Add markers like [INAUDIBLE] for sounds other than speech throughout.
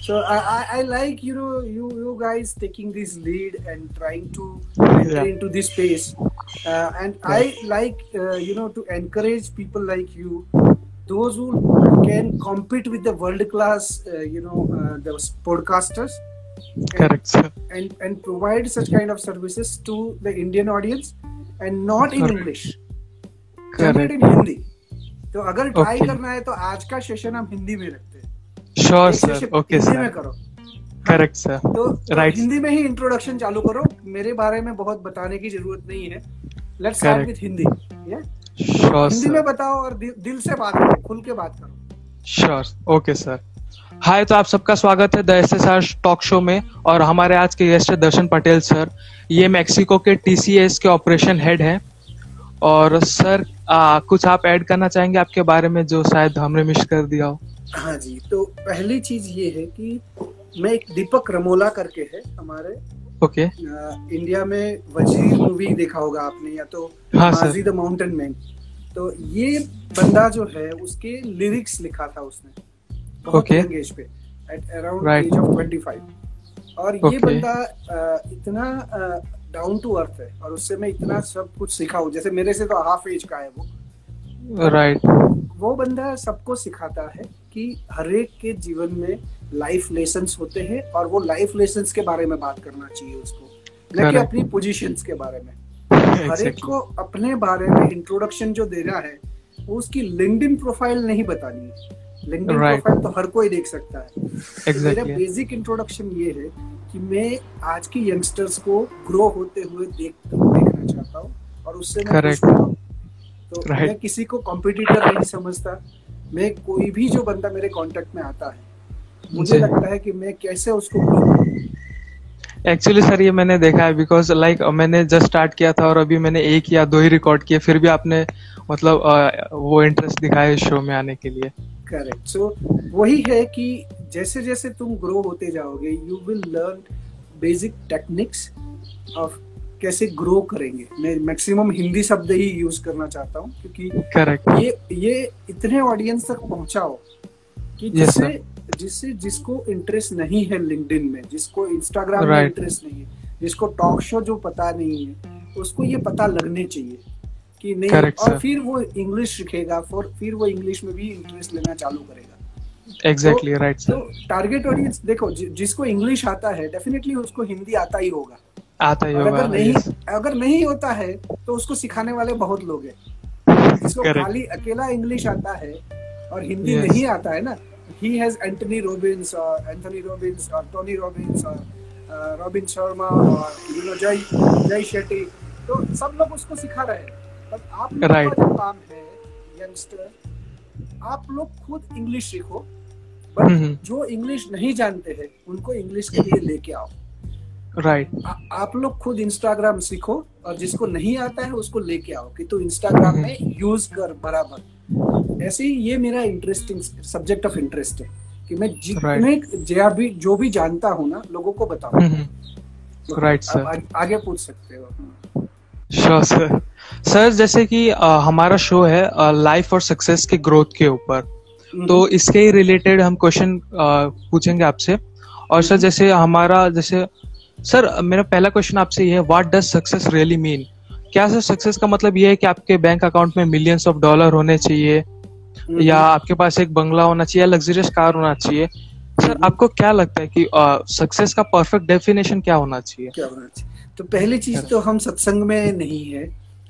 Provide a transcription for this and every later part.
So I, I, I like you know you you guys taking this lead and trying to enter Yeah. into this space, uh, and I like uh, you know to encourage people like you, those who can compete with the world class uh, you know uh, the podcasters, Correct, sir. and and provide such kind of services to the Indian audience, and not in Correct. English, generate Correct. in Hindi. तो अगर try Okay. करना है तो आज का session हम हिंदी में रखते session Okay, हिंदी में करो। Correct, sir. तो राइट. हिंदी में ही इंट्रोडक्शन चालू करो। मेरे बारे में बहुत बताने की ज़रूरत नहीं है। Let's start with Hindi Hindi में बताओ और दिल, दिल से बात करो खुल के बात करो। श्योर ओके सर हाय तो आप सबका स्वागत है the S S R talk show में और हमारे आज के गेस्ट है दर्शन पटेल सर ये मैक्सिको के टीसीएस के ऑपरेशन हेड हैं। और सर आ, कुछ आप ऐड करना चाहेंगे आपके बारे में जो शायद हमने मिस कर दिया हो? हाँ जी तो पहली चीज़ ये है कि मैं एक दीपक रमोला करके है हमारे ओके अ, इंडिया में वज़ीर मूवी देखा होगा आपने या तो हाँ, माजी द माउंटेन मैन तो ये बंदा जो है उसके लिरिक्स लिखा था उसने बहुत Okay. यंग एज पे एट अराउंड एज ऑफ़ 25 और ये Okay. बंदा इतना डाउन टू अर्थ है और उससे मैं इतना सब कुछ सीखा हूँ जैसे मेरे से तो हाफ़ एज का है वो राइट right. वो बंदा सबको सिखाता है कि हर एक के जीवन में लाइफ लेसन होते हैं और वो लाइफ लेसन्स के बारे में बात करना चाहिए उसको। न कि अपनी पोजीशंस के बारे में। हर एक को अपने बारे में इंट्रोडक्शन जो देना है वो उसकी लिंक्डइन प्रोफ़ाइल नहीं बतानी है। LinkedIn Right. प्रोफ़ाइल तो हर कोई देख सकता है। exactly. मेरा बेसिक इंट्रोडक्शन ये है कि मैं आज की यंगस्टर्स को ग्रो होते हुए देख देखना चाहता हूँ और उससे मैं तो Right. मैं किसी को कॉम्पिटिटर नहीं समझता। मैं कोई भी जो बंदा मेरे कांटेक्ट में आता है मुझे लगता है कि मैं कैसे उसको एक्चुअली सर ये मैंने देखा है बिकॉज़ लाइक like, मैंने जस्ट स्टार्ट किया था और अभी मैंने एक या दो ही रिकॉर्ड किए फिर भी आपने मतलब अ, वो इंटरेस्ट दिखाया शो में आने के लिए। करेक्ट सो so, वही है कि जैसे जैसे तुम ग्रो होते जाओगे you will learn basic techniques of कैसे ग्रो करेंगे? मैं मैक्सिमम हिंदी शब्द ही यूज़ करना चाहता हूँ क्योंकि करेक्ट ये ये इतने ऑडियंस तक पहुंचाओ कि Yes, जिससे जिससे जिसको इंटरेस्ट नहीं है लिंक्डइन में जिसको इंस्टाग्राम right. में इंटरेस्ट नहीं है जिसको टॉक शो जो पता नहीं है उसको ये पता लगने चाहिए कि नहीं Correct, और sir. फिर वो इंग्लिश सीखेगा फिर फिर वो इंग्लिश में भी इंटरेस्ट लेना चालू करेगा। एग्जैक्टली राइट तो सर टारगेट ऑडियंस देखो जि, जिसको इंग्लिश आता है डेफिनेटली उसको हिंदी आता ही होगा। आता ही होगा अगर नहीं अगर नहीं होता है तो उसको सिखाने वाले बहुत लोग हैं। जिसको खाली अकेला इंग्लिश आता है और हिंदी Yes. नहीं आता है ना। ही हैज़ एंटनी रॉबिन्स और एंथनी रॉबिन्स और टोनी रॉबिन्स और रॉबिन शर्मा और यू नो जय जय शेट्टी तो सब लोग उसको सिखा रहे हैं। बट आप लोग Right. का काम है यंगस्टर आप लोग खुद इंग्लिश सीखो। बट हम्म जो इंग्लिश नहीं जानते हैं उनको इंग्लिश के लिए लेके आओ। राइट आ, आप लोग खुद इंस्टाग्राम सीखो और जिसको नहीं आता है उसको लेके आओ कि तू इंस्टाग्राम में यूज़ कर बराबर। ऐसे ही ये मेरा इंटरेस्टिंग सब्जेक्ट ऑफ़ इंटरेस्ट है कि मैं जितने जो भी जो भी जानता हूँ ना लोगों को बताऊँ। राइट सर आगे, पूछ सकते हो। श्योर सर सर जैसे कि अ, हमारा शो है लाइफ और सक्सेस के ग्रोथ के ऊपर। तो इसके ही रिलेटेड हम क्वेश्चन पूछेंगे आपसे। और सर जैसे हमारा जैसे सर मेरा पहला क्वेश्चन आपसे ये है what does success really mean क्या सर सक्सेस का मतलब ये है कि आपके बैंक अकाउंट में मिलियंस ऑफ़ डॉलर होने चाहिए हम्म, या आपके पास एक बंगला होना चाहिए या लग्जरियस कार होना चाहिए? सर आपको क्या लगता है कि सक्सेस का परफेक्ट डेफिनेशन क्या होना चाहिए? क्या होना चाहिए? तो पहली चीज़ तो हम सत्संग में नहीं है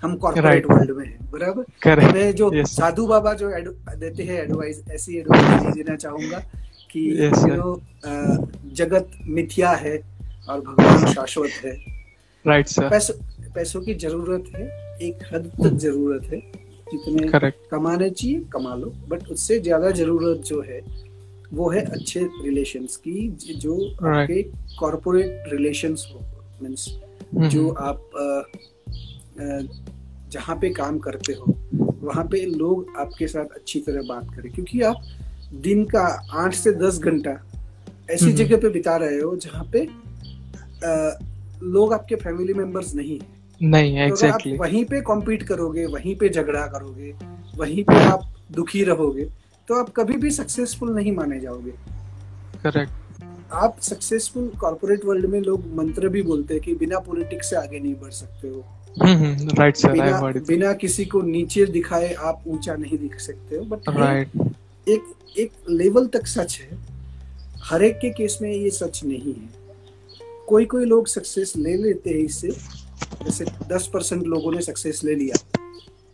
हम कॉर्पोरेट वर्ल्ड में है बराबर? मैं जो Yes. साधु बाबा जो देते हैं एडवाइस ऐसी एडवाइस देना चाहूँगा कि Yes, you know, जगत मिथ्या है और भगवान शाश्वत है। राइट right, सर पैसों पैसों की ज़रूरत है एक हद तक ज़रूरत है। जितने कमाने चाहिए कमा लो। बट उससे ज़्यादा ज़रूरत जो है वो है अच्छे रिलेशंस की जो Right. आपके कॉर्पोरेट रिलेशंस हो। मीन्स जो आप जहाँ पे काम करते हो वहाँ पे लोग आपके साथ अच्छी तरह बात करें। क्योंकि आप दिन का आठ से दस घंटा ऐसी। जगह पे बिता रहे हो जहाँ पे लोग आपके फैमिली मेंबर्स नहीं है। नहीं तो अगर एग्जैक्टली आप वहीं पे कॉम्पीट करोगे वहीं पे झगड़ा करोगे वहीं पे आप दुखी रहोगे तो आप कभी भी सक्सेसफुल नहीं माने जाओगे। करेक्ट आप सक्सेसफुल कॉर्पोरेट वर्ल्ड में लोग मंत्र भी बोलते हैं कि बिना पॉलिटिक्स से आगे नहीं बढ़ सकते हो। राइट सर बिना, बिना किसी को नीचे दिखाए आप ऊँचा नहीं दिख सकते हो। बट राइट एक एक लेवल तक सच है। हर एक के केस में ये सच नहीं है। कोई कोई लोग सक्सेस ले लेते हैं इससे। जैसे दस परसेंट लोगों ने सक्सेस ले लिया।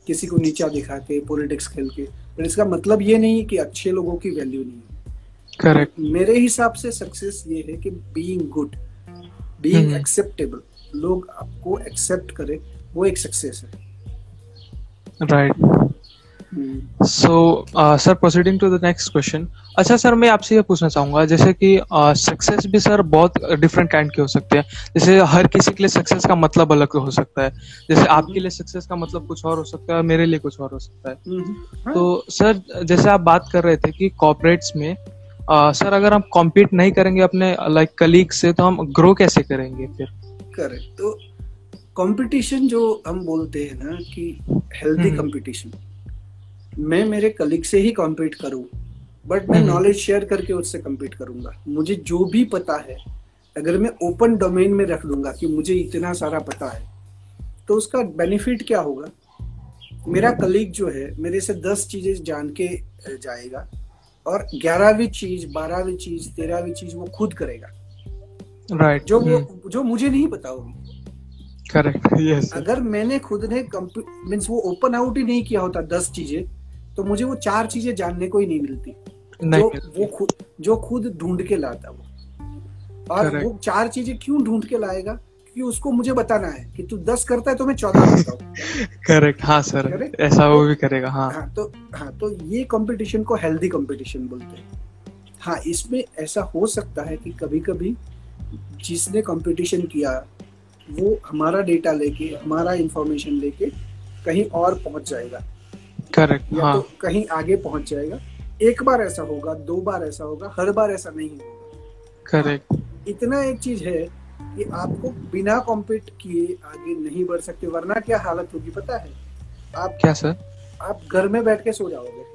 किसी को नीचा दिखा के पॉलिटिक्स खेल के। पर इसका मतलब ये नहीं कि अच्छे लोगों की वैल्यू नहीं है। करेक्ट मेरे हिसाब से सक्सेस ये है कि बीइंग गुड बीइंग एक्सेप्टेबल लोग आपको एक्सेप्ट करे वो एक सक्सेस है। Right so sir proceeding to the next question अच्छा सर मैं आपसे ये पूछना चाहूँगा जैसे कि सक्सेस uh, भी सर बहुत डिफरेंट काइंड के हो सकते हैं जैसे हर किसी के लिए सक्सेस का मतलब अलग हो सकता है जैसे। आपके लिए सक्सेस का मतलब कुछ और हो सकता है मेरे लिए कुछ और हो सकता है हाँ। तो सर जैसे आप बात कर रहे थे कि कॉपरेट्स में सर uh, अगर हम कॉम्पीट नहीं करेंगे अपने लाइक like, कलीग से तो हम ग्रो कैसे करेंगे फिर करेक्ट तो कंपटीशन जो हम बोलते हैं ना कि हेल्दी कंपटीशन हम्म। मैं मेरे कलीग से ही कॉम्पीट करूँ बट मैं नॉलेज हम्म। शेयर करके उससे कम्पीट करूँगा मुझे जो भी पता है अगर मैं ओपन डोमेन में रख दूँगा कि मुझे इतना सारा पता है तो उसका बेनिफिट क्या होगा मेरा कलीग जो है मेरे से दस चीज़ें जान के जाएगा और ग्यारहवीं चीज़ बारहवीं चीज़ तेरहवीं चीज़ वो खुद करेगा राइट right. जो वो hmm. जो मुझे नहीं पता होगी करेक्ट [LAUGHS] yes, अगर मैंने खुद ने मीन्स वो ओपन आउट ही नहीं किया होता दस चीज़ें तो मुझे वो चार चीज़ें जानने को ही नहीं मिलती। नहीं जो वो खुद जो खुद ढूंढ के लाता वो। और Correct. वो चार चीज़ें क्यों ढूंढ के लाएगा? क्योंकि उसको मुझे बताना है कि तू दस करता है तो मैं चौदह करता हूँ। करेक्ट हाँ सर Correct? ऐसा वो भी करेगा हाँ। हाँ तो हाँ तो ये कंपटीशन को हेल्दी कंपटीशन बोलते हैं। हाँ इसमें ऐसा हो सकता है कि कभी कभी जिसने कंपटीशन किया वो हमारा डेटा लेके हमारा इंफॉर्मेशन लेके कहीं और पहुँच जाएगा। करेक्ट या हाँ. तो कहीं आगे पहुँच जाएगा। एक बार ऐसा होगा दो बार ऐसा होगा हर बार ऐसा नहीं होगा। करेक्ट इतना एक चीज़ है कि आपको बिना कॉम्पीट किए आगे नहीं बढ़ सकते वरना क्या हालत होगी पता है? आप क्या सर आप घर में बैठ के सो जाओगे।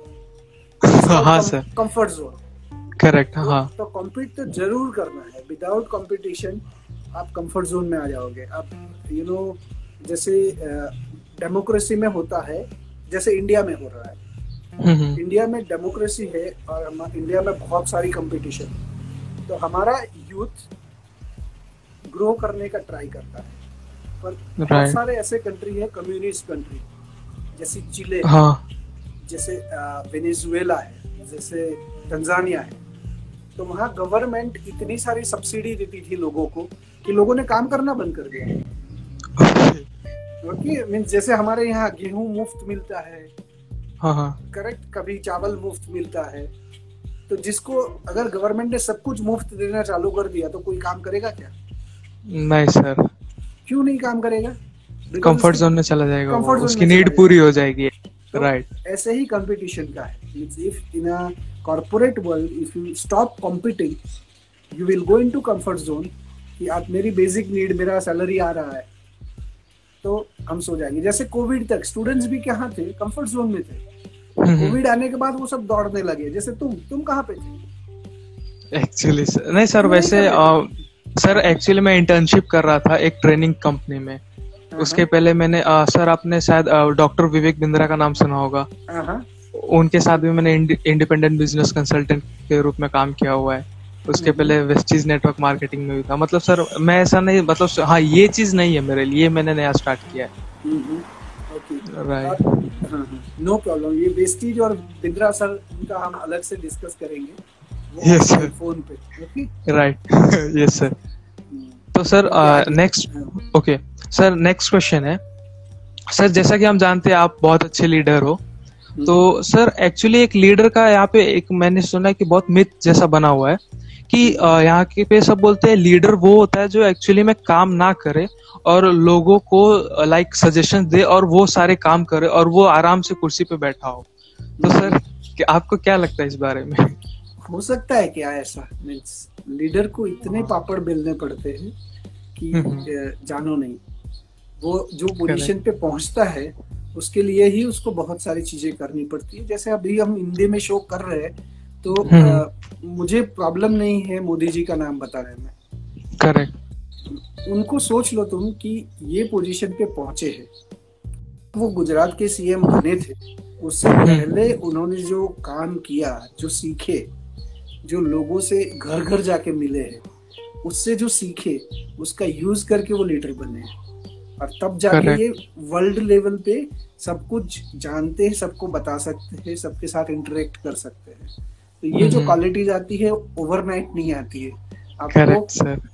[LAUGHS] हाँ सर कंफर्ट जोन करेक्ट हाँ। तो कॉम्पीट तो ज़रूर करना है। विदाउट कंपटीशन आप कंफर्ट जोन में आ जाओगे। आप यू नो जैसे डेमोक्रेसी में होता है जैसे इंडिया में हो रहा है। हम्म, हम्म। इंडिया में डेमोक्रेसी है और इंडिया में बहुत सारी कंपटीशन है। तो हमारा यूथ ग्रो करने का ट्राई करता है। पर बहुत सारे ऐसे कंट्री है कम्युनिस्ट कंट्री जैसे चिले। हाँ. जैसे वेनेजुएला है। जैसे तंजानिया है। तो वहाँ गवर्नमेंट इतनी सारी सब्सिडी देती थी लोगों को कि लोगों ने काम करना बंद कर दिया। क्योंकि मीन जैसे हमारे यहाँ गेहूँ मुफ़्त मिलता है हाँ हाँ। करेक्ट कभी चावल मुफ़्त मिलता है तो जिसको अगर गवर्नमेंट ने सब कुछ मुफ़्त देना चालू कर दिया तो कोई काम करेगा क्या? नहीं सर क्यों नहीं काम करेगा? कंफर्ट जोन में चला जाएगा वो, उसकी नीड पूरी हो जाएगी। राइट तो ऐसे ही कंपटीशन का है। If in a corporate world if you stop competing you will go into comfort zone कि आप मेरी बेसिक नीड मेरा सैलरी आ रहा है। तो हम सो जाएँगे। जैसे कोविड तक स्टूडेंट्स भी कहाँ थे? कंफर्ट जोन में थे। कोविड हम्म, हम्म। आने के बाद वो सब दौड़ने लगे। जैसे तुम तुम कहाँ पे थे? एक्चुअली नहीं सर वैसे सर एक्चुअली मैं इंटर्नशिप कर रहा था एक ट्रेनिंग कंपनी में। हाँ, उसके हाँ। पहले मैंने आ, सर आपने शायद डॉक्टर विवेक बिंद्रा का नाम सुना होगा। हाँ, उनके साथ भी मैंने इंडिपेंडेंट बिज़नेस कंसल्टेंट के रूप में काम किया हुआ है। उसके हम्म। पहले वेस्टीज नेटवर्क मार्केटिंग में भी था। मतलब सर मैं ऐसा नहीं मतलब हाँ ये चीज़ नहीं है मेरे लिए मैंने नया स्टार्ट किया है। राइट नो प्रॉब्लम ये वेस्टीज और बिंद्रा सर उनका हम अलग से डिस्कस करेंगे। यस सर फ़ोन पे राइट यस सर तो sir next okay sir next question है। सर जैसा कि हम जानते हैं आप बहुत अच्छे लीडर हो। हम्म। तो सर एक्चुअली एक लीडर का यहाँ पे एक मैंने सुना है कि बहुत मिथ जैसा बना हुआ है। कि यहाँ के पे सब बोलते हैं लीडर वो होता है जो एक्चुअली में काम ना करे और लोगों को लाइक सजेशन दे और वो सारे काम करे और वो आराम से कुर्सी पे बैठा हो। तो सर आपको क्या लगता है इस बारे में? हो सकता है क्या ऐसा? मीन्स लीडर को इतने पापड़ बेलने पड़ते हैं कि हम्म, हम्म। जानो नहीं। वो जो पोजीशन पे पहुँचता है उसके लिए ही उसको बहुत सारी चीज़ें करनी पड़ती है। जैसे अभी हम हिंदी में शो कर रहे हैं तो आ, मुझे प्रॉब्लम नहीं है मोदी जी का नाम बताने में। करेक्ट उनको सोच लो तुम कि ये पोजीशन पे पहुँचे हैं। वो गुजरात के सीएम बने थे। उससे पहले उन्होंने जो काम किया जो सीखे जो लोगों से घर घर जाके मिले हैं उससे जो सीखे उसका यूज़ करके वो लीडर बने हैं। और तब जाके ये वर्ल्ड लेवल पे सब कुछ जानते हैं सबको बता सकते हैं सबके साथ इंटरेक्ट कर सकते हैं। तो ये जो क्वालिटीज। आती है ओवरनाइट नहीं आती है। आपको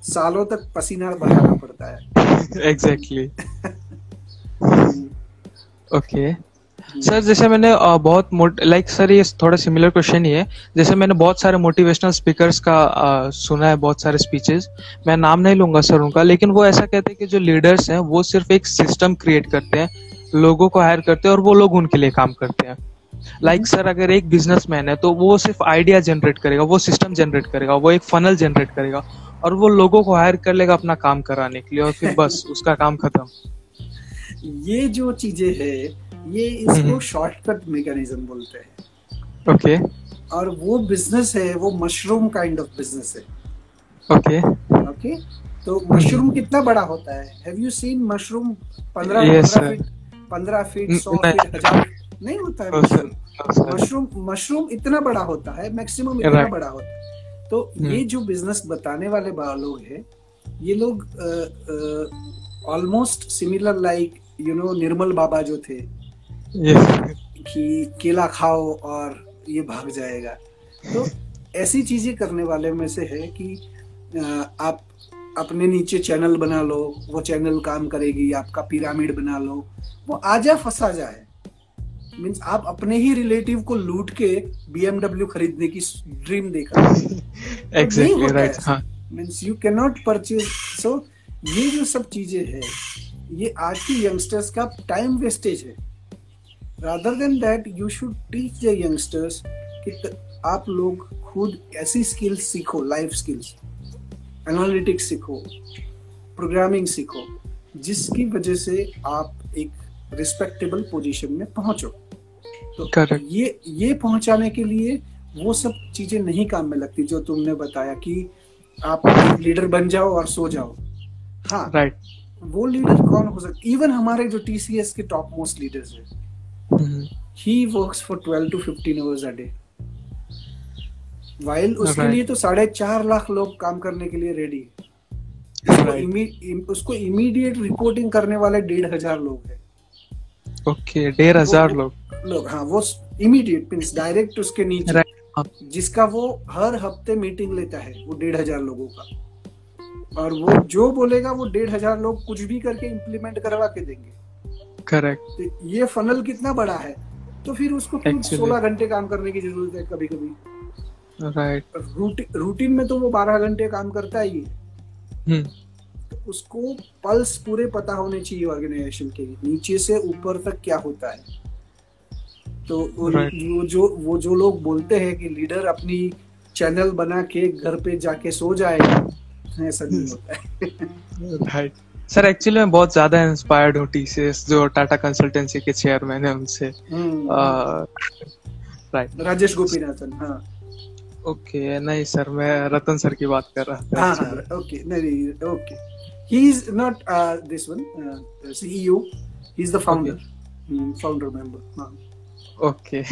सालों तक पसीना बहाना पड़ता है। एग्जैक्टली ओके सर जैसे मैंने बहुत लाइक सर ये थोड़ा सिमिलर क्वेश्चन ही है। जैसे मैंने बहुत सारे मोटिवेशनल स्पीकर्स का आ, सुना है बहुत सारे स्पीचेस मैं नाम नहीं लूँगा सर उनका लेकिन वो ऐसा कहते हैं कि जो लीडर्स हैं वो सिर्फ़ एक सिस्टम क्रिएट करते हैं लोगों को हायर करते हैं और वो लोग उनके लिए काम करते हैं। लाइक like, सर अगर एक बिजनेसमैन है तो वो सिर्फ़ आइडिया जनरेट करेगा वो सिस्टम जनरेट करेगा वो एक फनल जनरेट करेगा और वो लोगों को हायर कर लेगा अपना काम कराने के लिए और फिर बस [LAUGHS] उसका काम खत्म। ये जो चीज़ें है ये इसको शॉर्टकट मैकेनिज्म बोलते हैं। Okay okay. और वो बिज़नेस है वो मशरूम काइंड ऑफ़ बिज़नेस है। Okay okay. Okay okay? तो मशरूम कितना बड़ा होता है? हैव यू सीन मशरूम पंद्रह फीट पंद्रह फीट सौ फीट हज़ार नहीं होता है मशरूम मशरूम मशरूम इतना बड़ा होता है मैक्सिमम इतना बड़ा होता है। तो ये hmm. जो बिज़नेस बताने वाले लोग हैं ये लोग almost similar like you know Nirmal Baba जो थे कि केला खाओ और ये भाग जाएगा। तो ऐसी चीज़ें करने वाले में से है कि आप अपने नीचे चैनल बना लो वो चैनल काम करेगी आपका पिरामिड बना लो वो आ जा फंसा जाए। मीन्स आप अपने ही रिलेटिव को लूट के बीएमडब्ल्यू खरीदने की ड्रीम देखा। Exactly right means you can not purchase so ये जो सब चीज़ें है ये आज की यंगस्टर्स का टाइम वेस्टेज है। Rather than that you should teach the youngsters कि आप लोग खुद ऐसी स्किल्स सीखो लाइफ स्किल्स एनालिटिक्स सीखो प्रोग्रामिंग सीखो जिसकी वजह से आप एक रिस्पेक्टेबल पोजीशन में पहुंचो। तो Correct. ये ये पहुँचाने के लिए वो सब चीज़ें नहीं काम में लगती जो तुमने बताया कि आप लीडर बन जाओ और सो जाओ। हाँ राइट right. वो लीडर कौन हो सकता इवन हमारे जो टीसीएस के टॉप मोस्ट लीडर्स हैं he works for twelve to fifteen hours a day while उसके लिए तो साढ़े चार लाख लोग काम करने के लिए रेडी है। उसको इमीडिएट रिपोर्टिंग करने वाले डेढ़ हज़ार लोग हैं। ओके डेढ़ हज़ार लोग। लोग हाँ वो इमीडिएट मीन्स डायरेक्ट उसके नीचे। जिसका वो हर हफ़्ते मीटिंग लेता है वो डेढ़ हज़ार लोगों का। और वो जो बोलेगा वो डेढ़ हज़ार लोग कुछ भी करके इम्प्लीमेंट करवा के देंगे। करेक्ट तो ये फनल कितना बड़ा है तो फिर उसको सोलह घंटे काम करने की ज़रूरत है कभी कभी राइट रूटीन में तो वो बारह घंटे काम करता ही है। हम्म। तो उसको पल्स पूरे पता होने चाहिए ऑर्गेनाइजेशन के। नीचे से ऊपर तक क्या होता है। तो right. वो जो वो जो लोग बोलते हैं कि लीडर अपनी चैनल बना के घर पे जाके सो जाएगा ऐसा नहीं होता है। सर एक्चुअली मैं बहुत ज़्यादा इंस्पायर्ड हूँ टीसीएस जो टाटा कंसल्टेंसी के चेयरमैन है उनसे। राइट हम्म। राजेश गोपीनाथन हाँ। ओके नहीं सर मैं रतन सर की बात कर रहा था। हाँ हाँ ओके नहीं okay he is not this one CEO he is the founder founder member हाँ। ओके।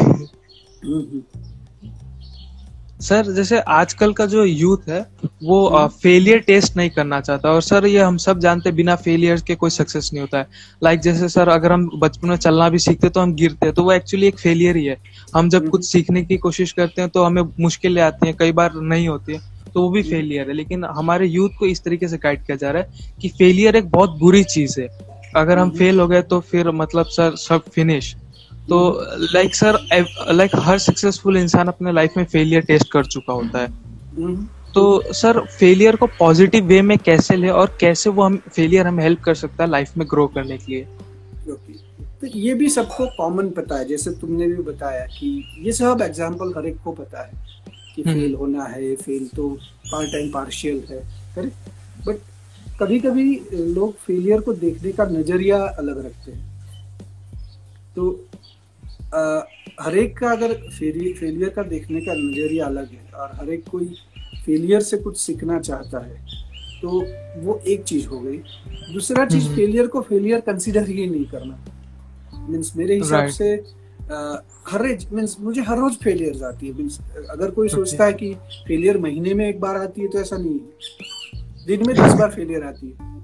सर जैसे आजकल का जो यूथ है वो फेलियर टेस्ट नहीं करना चाहता और सर ये हम सब जानते हैं बिना फेलियर के कोई सक्सेस नहीं होता है। लाइक like जैसे सर अगर हम बचपन में चलना भी सीखते तो हम गिरते हैं तो वो एक्चुअली एक फेलियर ही है। हम जब कुछ सीखने की कोशिश करते हैं तो हमें मुश्किलें आती हैं कई बार नहीं होती है तो वो भी फेलियर है। लेकिन हमारे यूथ को इस तरीके से गाइड किया जा रहा है कि फेलियर एक बहुत बुरी चीज़ है। अगर हम फेल हो गए तो फिर मतलब सर सब फिनिश तो लाइक सर लाइक हर सक्सेसफुल इंसान अपने लाइफ में फेलियर टेस्ट कर चुका होता है। हम्म। तो सर फेलियर को पॉजिटिव वे में कैसे ले और कैसे वो हम फेलियर हमें हेल्प कर सकता है लाइफ में ग्रो करने के लिए? तो ये भी सबको कॉमन पता है जैसे तुमने भी बताया कि ये सब एग्ज़ाम्पल हर एक को पता है कि फेल हम्म। होना है फेल तो पार्ट टाइम पार्शियल है करेक्ट बट कभी कभी लोग फेलियर को देखने का नज़रिया अलग रखते हैं। तो हर एक का अगर फेलियर का देखने का नज़रिया अलग है और हर एक कोई फेलियर से कुछ सीखना चाहता है तो वो एक चीज़ हो गई। दूसरा चीज़ फेलियर हम्म। को फेलियर कंसिडर ही नहीं करना। मीन्स मेरे हिसाब से आ, हर मीन्स मुझे हर रोज फेलियर आती है। मीन्स अगर कोई. सोचता है कि फेलियर महीने में एक बार आती है तो ऐसा नहीं है। दिन में दस बार फेलियर आती है।